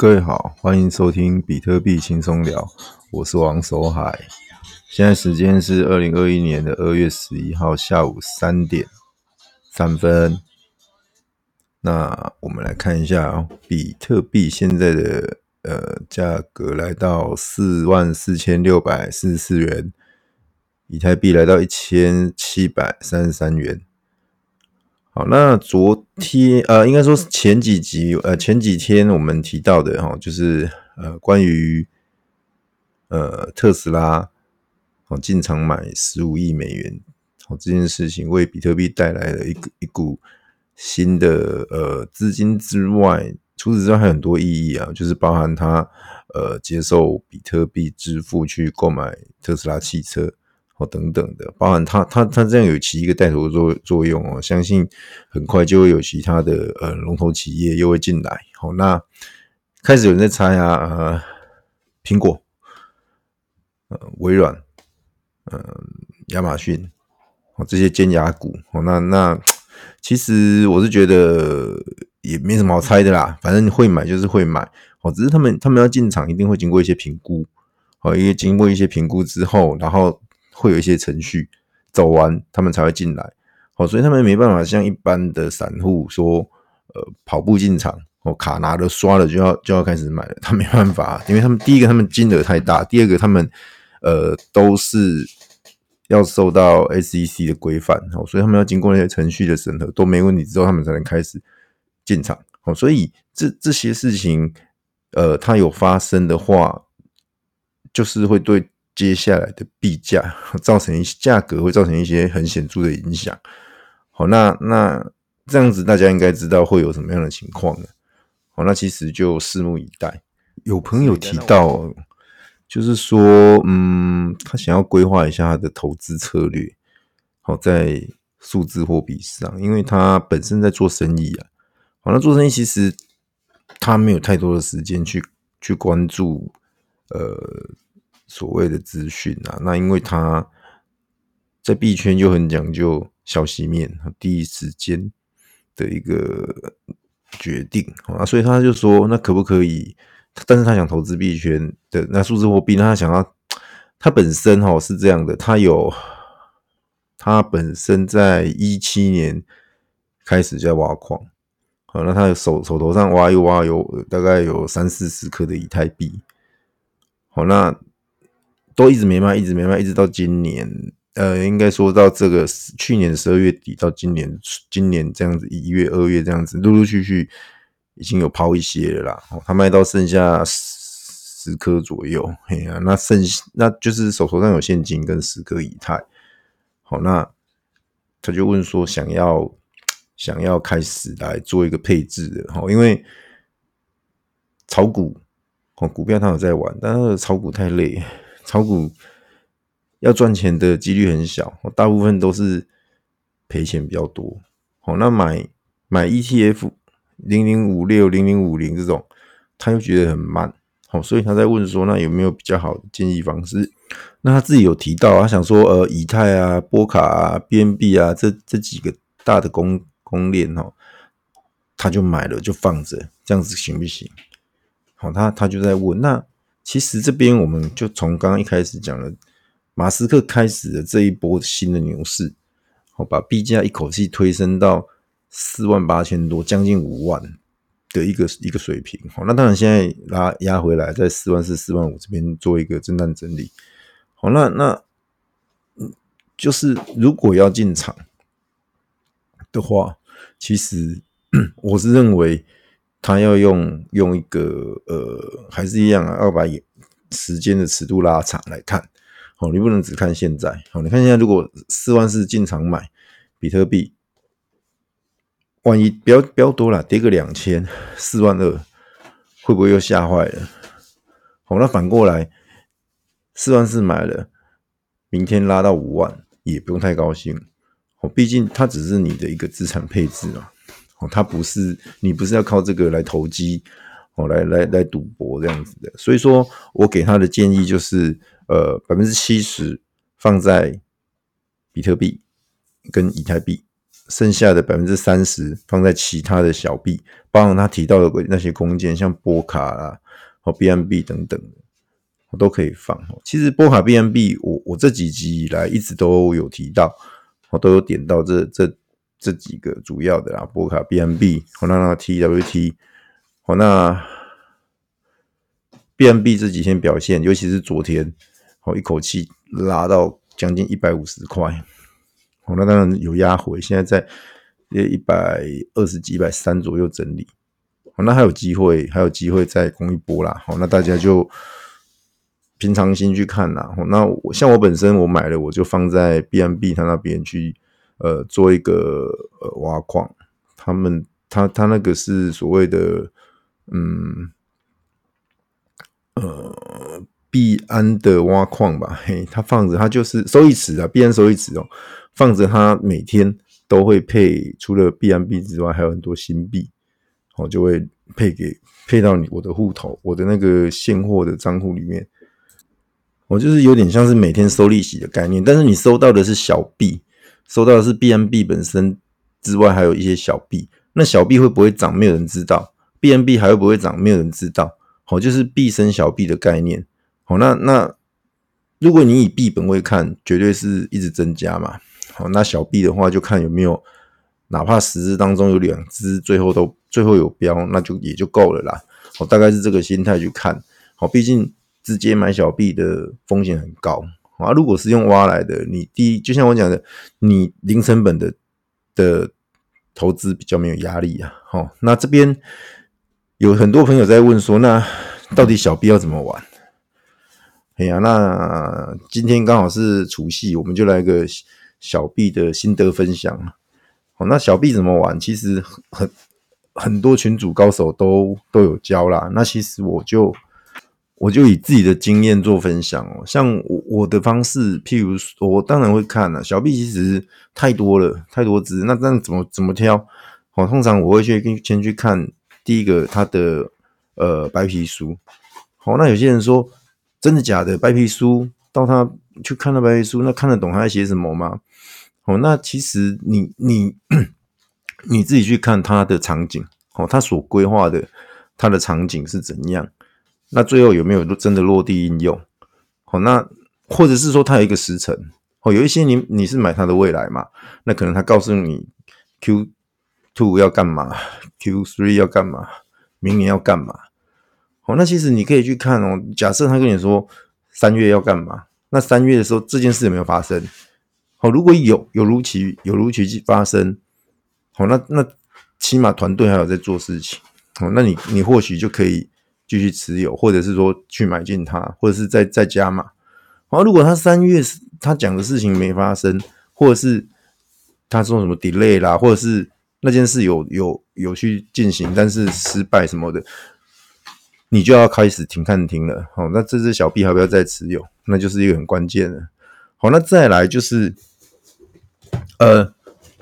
各位好，欢迎收听比特币轻松聊，我是王守海。现在时间是二零二一年的二月十一号下午三点三分。那我们来看一下比特币现在的呃价格来到四万四千六百四十四元，以太币来到一千七百三十三元。好，那昨天呃，应该说是前几集呃，前几天我们提到的哈，就是呃，关于呃特斯拉哦进场买十五亿美元哦这件事情，为比特币带来了一一股新的呃资金之外，除此之外还有很多意义啊，就是包含他呃接受比特币支付去购买特斯拉汽车。哦，等等的，包含它，它，它这样有起一个带头作作用哦，相信很快就会有其他的呃龙头企业又会进来。好，那开始有人在猜啊，呃，苹果，呃，微软，呃，亚马逊，哦，这些尖牙股，哦，那那其实我是觉得也没什么好猜的啦，反正会买就是会买，哦，只是他们他们要进场一定会经过一些评估，哦，因为经过一些评估之后，然后。会有一些程序走完，他们才会进来。哦，所以他们没办法像一般的散户说，呃，跑步进场，哦，卡拿了刷了就要就要开始买了。他没办法，因为他们第一个他们金额太大，第二个他们呃都是要受到 SEC 的规范，哦，所以他们要经过那些程序的审核都没问题之后，他们才能开始进场。哦，所以这这些事情，呃，它有发生的话，就是会对。接下来的币价 造成一些价格会造成一些很显著的影响。好，那那这样子大家应该知道会有什么样的情况呢？好，那其实就拭目以待。有朋友提到，就是说，嗯，他想要规划一下他的投资策略。好，在数字货币上，因为他本身在做生意啊。好，那做生意其实他没有太多的时间去去关注，呃。所谓的资讯啊，那因为他在币圈就很讲究消息面第一时间的一个决定啊，所以他就说，那可不可以？但是他想投资币圈的那数字货币，那他想要他本身哈是这样的，他有他本身在一七年开始在挖矿，好，那他手手头上挖一挖有大概有三四十颗的以太币，好，那。都一直没卖，一直没卖，一直到今年，呃，应该说到这个去年十二月底到今年，今年这样子一月、二月这样子，陆陆续续已经有抛一些了啦。他卖到剩下十颗左右，嘿呀、那剩那就是手头上有现金跟十颗以太。好，那他就问说，想要想要开始来做一个配置的，因为炒股哦，股票他有在玩，但是炒股太累。炒股要赚钱的几率很小，大部分都是赔钱比较多。好，那买买 ETF 零零五六零零五零这种，他又觉得很慢。好，所以他在问说，那有没有比较好的建议方式？那他自己有提到，他想说，呃，以太啊、波卡啊、BNB 啊这这几个大的公公链哦，他就买了就放着，这样子行不行？好，他他就在问那。其实这边我们就从刚刚一开始讲了，马斯克开始的这一波新的牛市，好，把币价一口气推升到四万八千多，将近五万的一个一个水平。好，那当然现在拉压回来，在四万四、四万五这边做一个震荡整理。好，那那就是如果要进场的话，其实 我是认为。他要用用一个呃，还是一样啊，要把时间的尺度拉长来看。好，你不能只看现在。好，你看现在，如果四万四进场买比特币，万一不要不要多了，跌个两千，四万二，会不会又吓坏了？好，那反过来，四万四买了，明天拉到五万，也不用太高兴。哦，毕竟它只是你的一个资产配置嘛。哦，他不是你不是要靠这个来投机，哦，来来来赌博这样子的，所以说我给他的建议就是，呃，百分之七十放在比特币跟以太币，剩下的百分之三十放在其他的小币，包括他提到的那些空间，像波卡啦、和 BNB 等等我都可以放。其实波卡 BNB，我我这几集以来一直都有提到，我都有点到这这这几个主要的啦，波卡 B M B，和那那 TWT，好那 B M B 这几天表现，尤其是昨天，好一口气拉到将近一百五十块。哦，那当然有压回，现在在一百二十几、一百三左右整理。哦，那还有机会，还有机会再攻一波啦。好，那大家就平常心去看啦。哦，那我像我本身我买了，我就放在 B M B 他那边去，呃，做一个呃挖矿。他们他他那个是所谓的嗯呃币安的挖矿吧？嘿，他放着，他就是收益池啊，币安收益池哦。放着，它每天都会配，除了币安币之外，还有很多新币，哦，就会配给配到你我的户头，我的那个现货的账户里面。我就是有点像是每天收利息的概念，但是你收到的是小币，收到的是 BNB 本身之外，还有一些小币。那小币会不会涨？没有人知道。BNB 还会不会涨？没有人知道。好，就是币生小币的概念。好，那那如果你以币本位看，绝对是一直增加嘛。好，那小币的话就看有没有，哪怕十只当中有两只最后都最后有标，那就也就够了啦。好，大概是这个心态去看。好，毕竟直接买小币的风险很高啊。如果是用挖来的，你第一就像我讲的，你零成本的的投资比较没有压力啊。好，那这边有很多朋友在问说，那到底小币要怎么玩？哎呀，那今天刚好是除夕，我们就来个。小币的心得分享，好，那小币怎么玩？其实很很多群主高手都都有教啦。那其实我就我就以自己的经验做分享哦。像我我的方式，譬如说我当然会看啦。小币其实太多了，太多只，那那怎么怎么挑？好，通常我会去先去看第一个它的呃白皮书。好，那有些人说真的假的？白皮书到他去看那白皮书，那看得懂他在写什么吗？哦，那其实你你你自己去看他的场景，哦，他所规划的他的场景是怎样？那最后有没有真的落地应用？哦，那或者是说它有一个时程，哦，有一些你你是买它的未来嘛？那可能他告诉你 Q two 要干嘛，Q three 要干嘛，明年要干嘛？哦，那其实你可以去看哦。假设他跟你说三月要干嘛，那三月的时候这件事有没有发生？好，如果有有如期有如期发生，好，那那起码团队还有在做事情，好，那你你或许就可以继续持有，或者是说去买进它，或者是在再加码。好，如果他三月他讲的事情没发生，或者是他说什么 delay 啦，或者是那件事有有有去进行，但是失败什么的，你就要开始停看停了。好，那这只小币还要不要再持有？那就是一个很关键的。好，那再来就是。呃，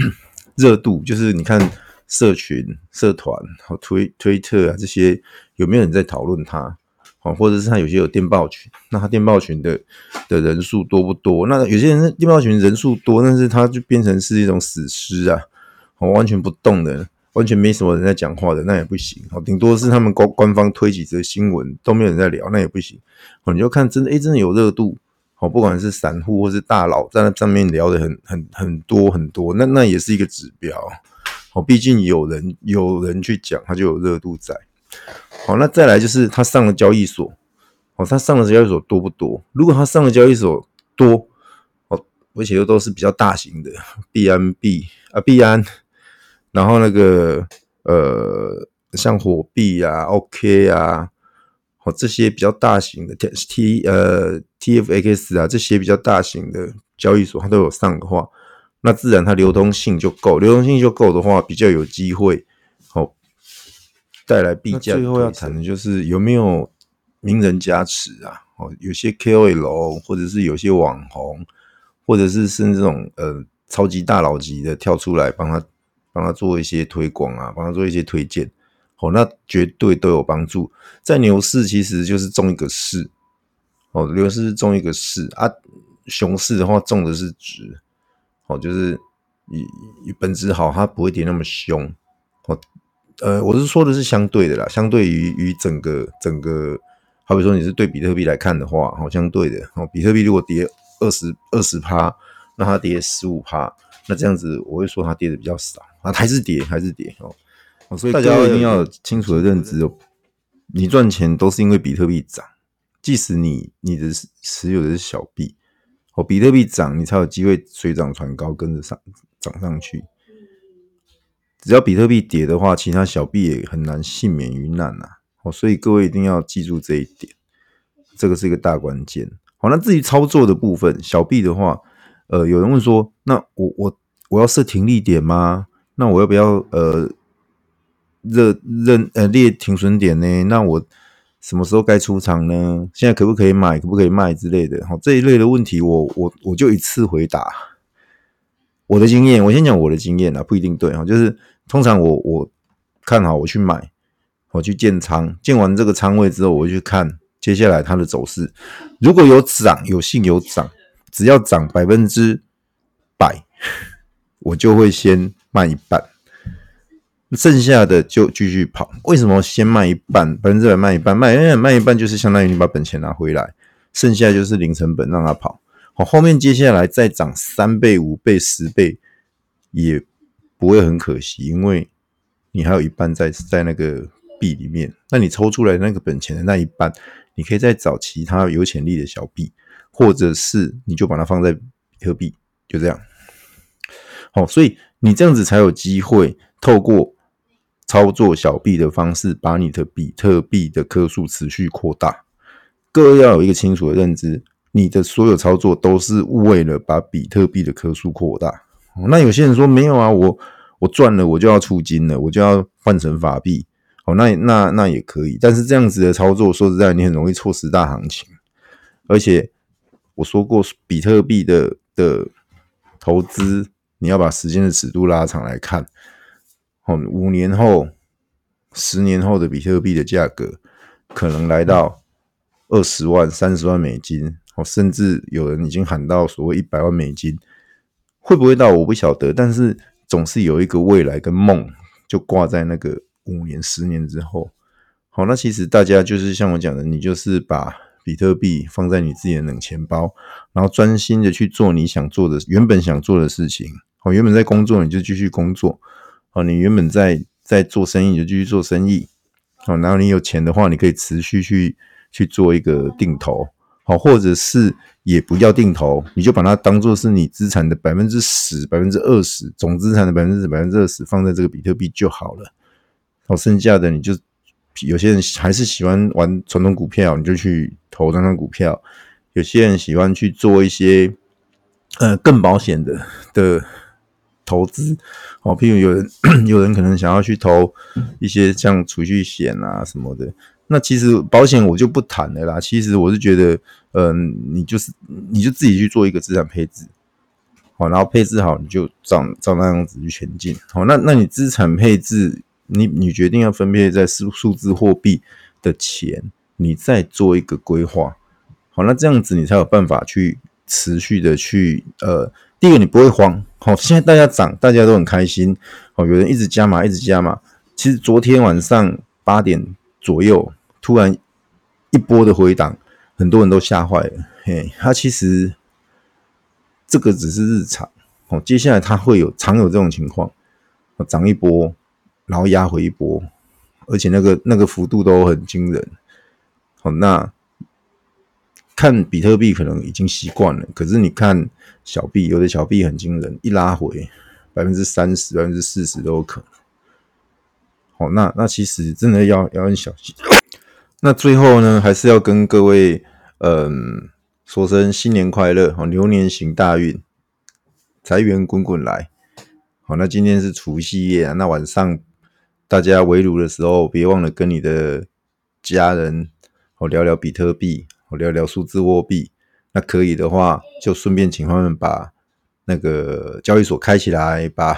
热度就是你看社群、社团、好推推特啊这些有没有人在讨论它？好，或者是他有些有电报群，那他电报群的的人数多不多？那有些人电报群人数多，但是他就变成是一种死尸啊，好，完全不动的，完全没什么人在讲话的，那也不行。好，顶多是他们官官方推几则新闻，都没有人在聊，那也不行。好，你就看真的，诶，真的有热度。哦，不管是散户或是大佬，在那上面聊的很很很多很多，那那也是一个指标。哦，毕竟有人有人去讲，它就有热度在。好，那再来就是他上了交易所，好，他上了交易所多不多？如果他上了交易所多，哦，而且又都是比较大型的，BNB 啊币安，然后那个呃，像火币啊，OK 啊。哦，这些比较大型的 T T 呃 TFX 啊，这些比较大型的交易所，它都有上的话，那自然它流通性就够，流通性就够的话，比较有机会哦带来币价。最后要谈的就是有没有名人加持啊？哦，有些 KOL 或者是有些网红，或者是是那种呃超级大佬级的跳出来帮他帮他做一些推广啊，帮他做一些推荐。哦，那绝对都有帮助。在牛市其实就是中一个市，哦，牛市是中一个市啊，熊市的话中的是值，哦，就是以本质好，它不会跌那么凶。哦，呃，我是说的是相对的啦，相对于于整个整个，好比说你是对比特币来看的话，好相对的哦，比特币如果跌二十二十趴，那它跌十五趴，那这样子我会说它跌的比较少啊，还是跌还是跌哦，所以大家一定要有清楚的认知哦，你赚钱都是因为比特币涨，即使你你的持有的是小币。哦，比特币涨，你才有机会水涨船高，跟着上涨上去。只要比特币跌的话，其他小币也很难幸免于难呐。哦，所以各位一定要记住这一点，这个是一个大关键。好，那至于操作的部分，小币的话，呃，有人问说，那我我我要设停利点吗？那我要不要呃热认呃列停损点呢？那我。什么时候该出场呢？现在可不可以买，可不可以卖之类的？好，这一类的问题我，我我就一次回答。我的经验，我先讲我的经验啊，不一定对啊。就是通常我我看好我去买，我去建仓，建完这个仓位之后，我去看接下来它的走势。如果有涨，有幸有涨，只要涨百分之百，我就会先卖一半。剩下的就继续跑。为什么先卖一半，百分之百卖一半？卖卖一半就是相当于你把本钱拿回来，剩下就是零成本让它跑。好，后面接下来再涨三倍、五倍、十倍，也不会很可惜，因为你还有一半在在那个币里面。那你抽出来那个本钱的那一半，你可以再找其他有潜力的小币，或者是你就把它放在比特币，就这样。好，所以你这样子才有机会透过。操作小币的方式，把你的比特币的颗数持续扩大。各位要有一个清楚的认知，你的所有操作都是为了把比特币的颗数扩大。那有些人说没有啊，我我赚了我就要出金了，我就要换成法币。哦，那那那也可以，但是这样子的操作，说实在，你很容易错失大行情。而且我说过，比特币的的投资，你要把时间的尺度拉长来看。哦，五年后、十年后的比特币的价格可能来到二十万、三十万美金，哦，甚至有人已经喊到所谓一百万美金，会不会到我不晓得，但是总是有一个未来跟梦就挂在那个五年、十年之后。好，那其实大家就是像我讲的，你就是把比特币放在你自己的冷钱包，然后专心的去做你想做的、原本想做的事情。哦，原本在工作，你就继续工作。哦，你原本在在做生意，就继续做生意。哦，然后你有钱的话，你可以持续去去做一个定投。好，或者是也不要定投，你就把它当做是你资产的百分之十、百分之二十，总资产的百分之、百分之二十放在这个比特币就好了。好，剩下的你就有些人还是喜欢玩传统股票，你就去投传统股票。有些人喜欢去做一些呃更保险的的。投资哦，譬如有人 有人可能想要去投一些像储蓄险啊什么的，那其实保险我就不谈了啦。其实我是觉得，嗯，你就是你就自己去做一个资产配置，好，然后配置好，你就照照那样子去前进。好，那那你资产配置，你你决定要分配在数数字货币的钱，你再做一个规划。好，那这样子你才有办法去持续的去呃。第一个，你不会慌，好，现在大家涨，大家都很开心，好，有人一直加码，一直加码。其实昨天晚上八点左右，突然一波的回档，很多人都吓坏了。嘿，它其实这个只是日常，哦，接下来它会有常有这种情况，涨一波，然后压回一波，而且那个那个幅度都很惊人。好，那。看比特币可能已经习惯了，可是你看小币，有的小币很惊人，一拉回百分之三十、百分之四十都有可能。好，那那其实真的要要很小心。那最后呢，还是要跟各位嗯说声新年快乐，好，牛年行大运，财源滚滚来。好，那今天是除夕夜啊，那晚上大家围炉的时候，别忘了跟你的家人好聊聊比特币。聊聊数字货币，那可以的话，就顺便请他们把那个交易所开起来，把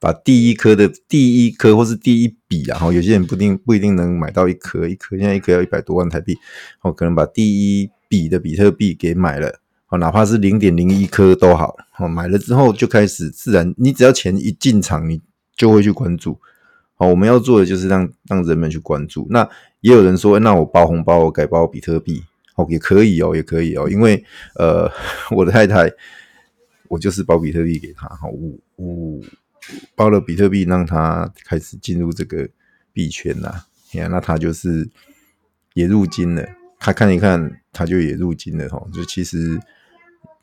把第一颗的第一颗或是第一笔，然后有些人不一定不一定能买到一颗一颗，现在一颗要一百多万台币，我可能把第一笔的比特币给买了，好，哪怕是零点零一颗都好，好，买了之后就开始自然，你只要钱一进场，你就会去关注。好，我们要做的就是让让人们去关注。那也有人说，那我包红包，我改包比特币，哦，也可以哦，也可以哦，因为呃，我的太太，我就是包比特币给她，哈，我我包了比特币，让她开始进入这个币圈呐，呀，那她就是也入金了，她看一看，她就也入金了，哈，就其实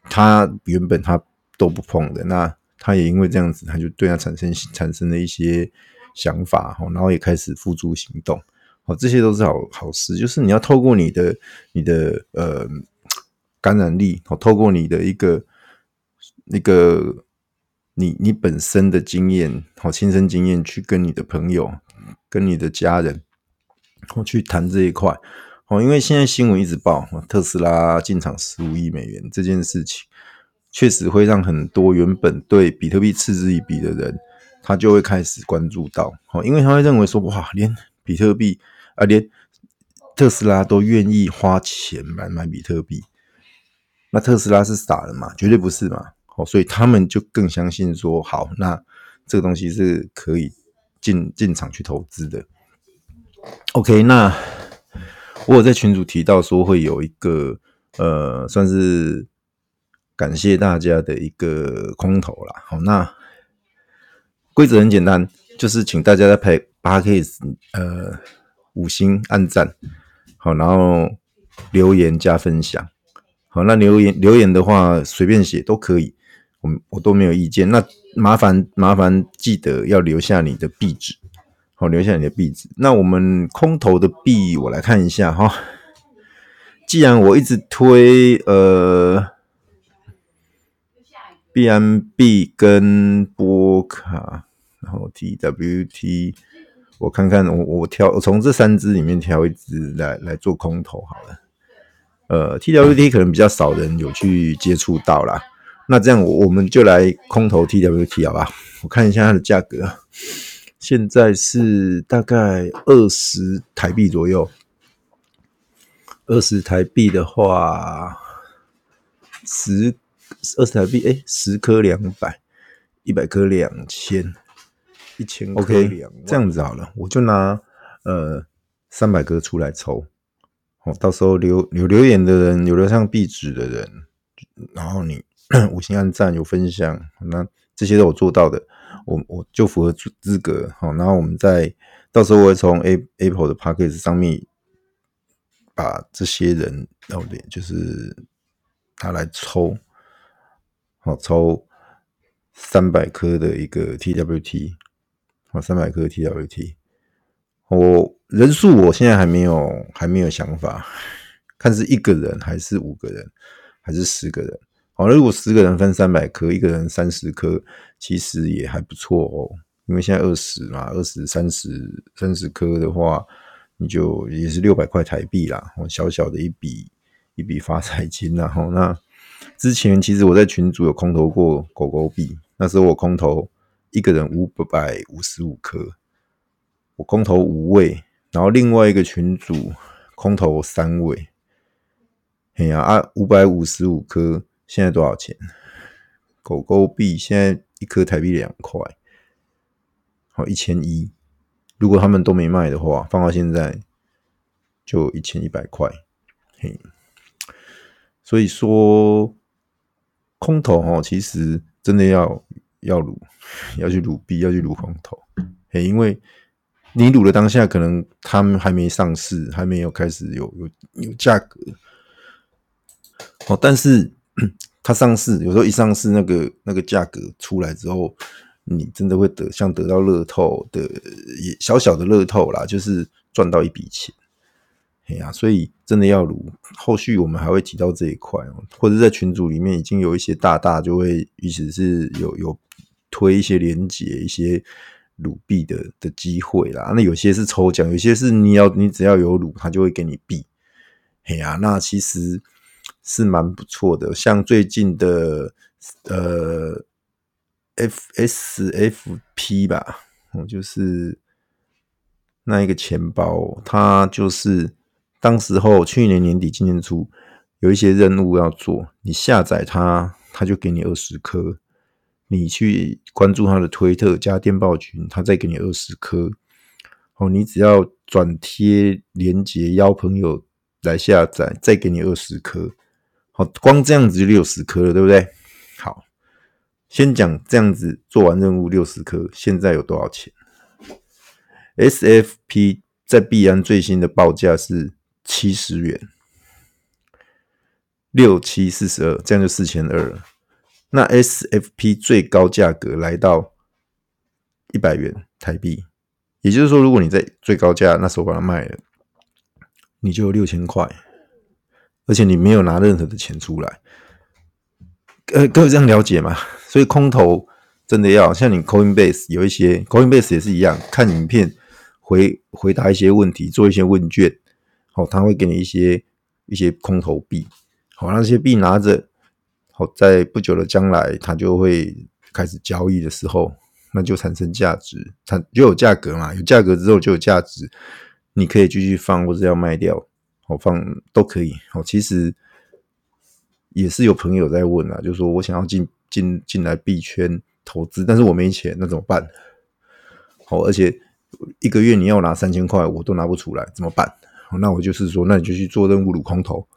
她原本她都不碰的，那她也因为这样子，她就对她产生产生了一些。想法哈，然后也开始付诸行动，哦，这些都是好好事。就是你要透过你的你的呃感染力，哦，透过你的一个那个你你本身的经验，好，亲身经验去跟你的朋友、跟你的家人，好，去谈这一块。好，因为现在新闻一直报特斯拉进场十五亿美元这件事情，确实会让很多原本对比特币嗤之以鼻的人。他就会开始关注到，好，因为他会认为说，哇，连比特币啊，连特斯拉都愿意花钱买买比特币，那特斯拉是傻了嘛？绝对不是嘛，好，所以他们就更相信说，好，那这个东西是可以进进场去投资的。OK，那我有在群主提到说会有一个呃，算是感谢大家的一个空投啦，好，那。规则很简单，就是请大家在拍 Podcast 呃五星按赞，好，然后留言加分享，好，那留言留言的话随便写都可以，我我都没有意见。那麻烦麻烦记得要留下你的壁纸，好，留下你的壁纸。那我们空投的币我来看一下哈，既然我一直推呃。，BMB 跟波卡，然后 TWT，我看看我我挑我从这三只里面挑一只来来做空头好了。呃，TWT 可能比较少人有去接触到啦，那这样我我们就来空投 TWT 好吧？我看一下它的价格，现在是大概二十台币左右。二十台币的话，十。二十台币，哎、欸，十颗两百，一百颗两千，一千颗两万，这样子好了，我就拿呃三百颗出来抽，好，到时候留有留言的人，有留上壁纸的人，然后你 五星按赞有分享，那这些都有做到的，我我就符合资格，好，然后我们再到时候我会从 A Apple 的 p a c k a g e 上面把这些人要点，就是他来抽。好，抽三百颗的一个 TWT，好，三百颗 TWT，我人数我现在还没有还没有想法，看是一个人还是五个人还是十个人。好，如果十个人分三百颗，一个人三十颗，其实也还不错哦。因为现在二十嘛，二十三十三十颗的话，你就也是六百块台币啦，小小的一笔一笔发财金，然后那。之前其实我在群组有空投过狗狗币，那时候我空投一个人五百五十五颗，我空投五位，然后另外一个群组空投三位，哎呀啊，五百五十五颗现在多少钱？狗狗币现在一颗台币两块，好一千一，如果他们都没卖的话，放到现在就一千一百块，嘿。所以说，空投哈，其实真的要要卤，要去卤币，要去卤空头，嘿，因为你卤的当下，可能他们还没上市，还没有开始有有有价格，哦，但是 它上市，有时候一上市，那个那个价格出来之后，你真的会得像得到乐透的，小小的乐透啦，就是赚到一笔钱。哎呀，所以真的要卤，后续我们还会提到这一块哦，或者在群组里面已经有一些大大就会，意思是有有推一些连接，一些卤币的的机会啦。那有些是抽奖，有些是你要你只要有卤，他就会给你币。哎呀，那其实是蛮不错的。像最近的呃 FSFP 吧，我，就是那一个钱包，它就是。当时候去年年底、今年初，有一些任务要做，你下载它，它就给你二十颗；你去关注它的推特加电报群，它再给你二十颗。哦，你只要转贴连接邀朋友来下载，再给你二十颗。好，光这样子就六十颗了，对不对？好，先讲这样子做完任务六十颗，现在有多少钱？SFP 在币安最新的报价是七十元，六七四十二，这样就四千二了。那 SFP 最高价格来到一百元台币。也就是说，如果你在最高价那时候把它卖了，你就有六千块，而且你没有拿任何的钱出来。呃，各位这样了解吗？所以空投真的要像你 Coinbase 有一些 Coinbase 也是一样，看影片回回答一些问题，做一些问卷，好，他会给你一些一些空投币，好，那些币拿着，好，在不久的将来，它就会开始交易的时候。那就产生价值，它就有价格嘛，有价格之后就有价值，你可以继续放或者要卖掉，我放都可以。哦，其实也是有朋友在问啊，就是说我想要进进进来币圈投资，但是我没钱，那怎么办？好，而且一个月你要拿三千块，我都拿不出来，怎么办？那我就是说，那你就去做任务撸空投，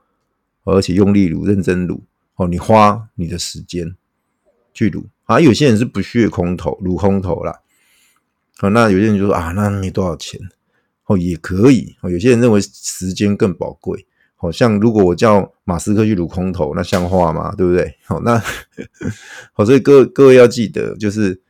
而且用力撸，认真撸，哦，你花你的时间去撸。啊，有些人是不屑空投，撸空投啦。好，那有些人就说啊，那没多少钱哦，也可以。有些人认为时间更宝贵。好像如果我叫马斯克去撸空投，那像话吗？对不对？好，那好，所以各各位要记得，就是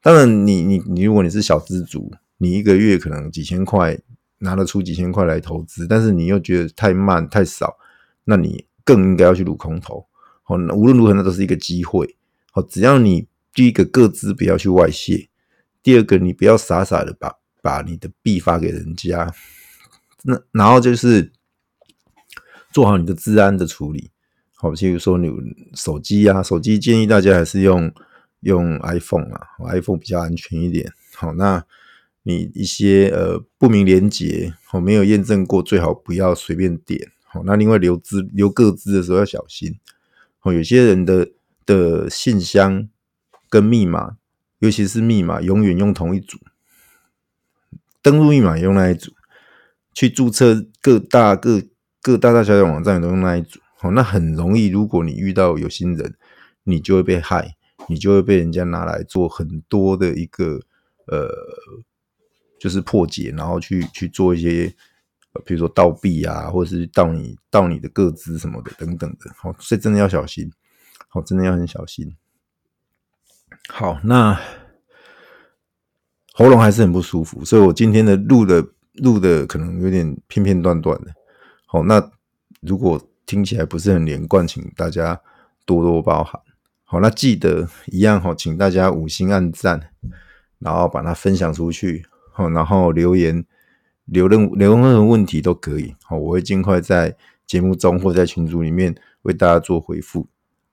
当然，你你你，如果你是小资族，你一个月可能几千块拿得出几千块来投资，但是你又觉得太慢太少，那你更应该要去撸空投。好，无论如何，那都是一个机会。好，只要你第一个个资不要去外泄，第二个你不要傻傻的把把你的币发给人家，那然后就是做好你的治安的处理。好，譬如说你手机啊，手机建议大家还是用用 iPhone 啊，iPhone 比较安全一点。好，那你一些呃不明连结，哦，没有验证过，最好不要随便点。哦，那另外留资留个资的时候要小心。哦，有些人的。的信箱跟密码，尤其是密码，永远用同一组。登录密码用那一组，去注册各大各各大大小小网站也都用那一组。好，那很容易，如果你遇到有心人，你就会被害，你就会被人家拿来做很多的一个呃，就是破解，然后去去做一些，比如说盗币啊，或者是盗你盗你的个资什么的等等的。好，所以真的要小心。好，真的要很小心。好，那喉咙还是很不舒服，所以我今天的录的录的可能有点片片段段的。好，那如果听起来不是很连贯，请大家多多包涵。好，那记得一样哈，请大家五星按赞，然后把它分享出去。好，然后留言留任留任何问题都可以。好，我会尽快在节目中或在群组里面为大家做回复。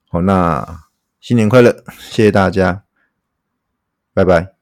好，那新年快乐，谢谢大家，拜拜。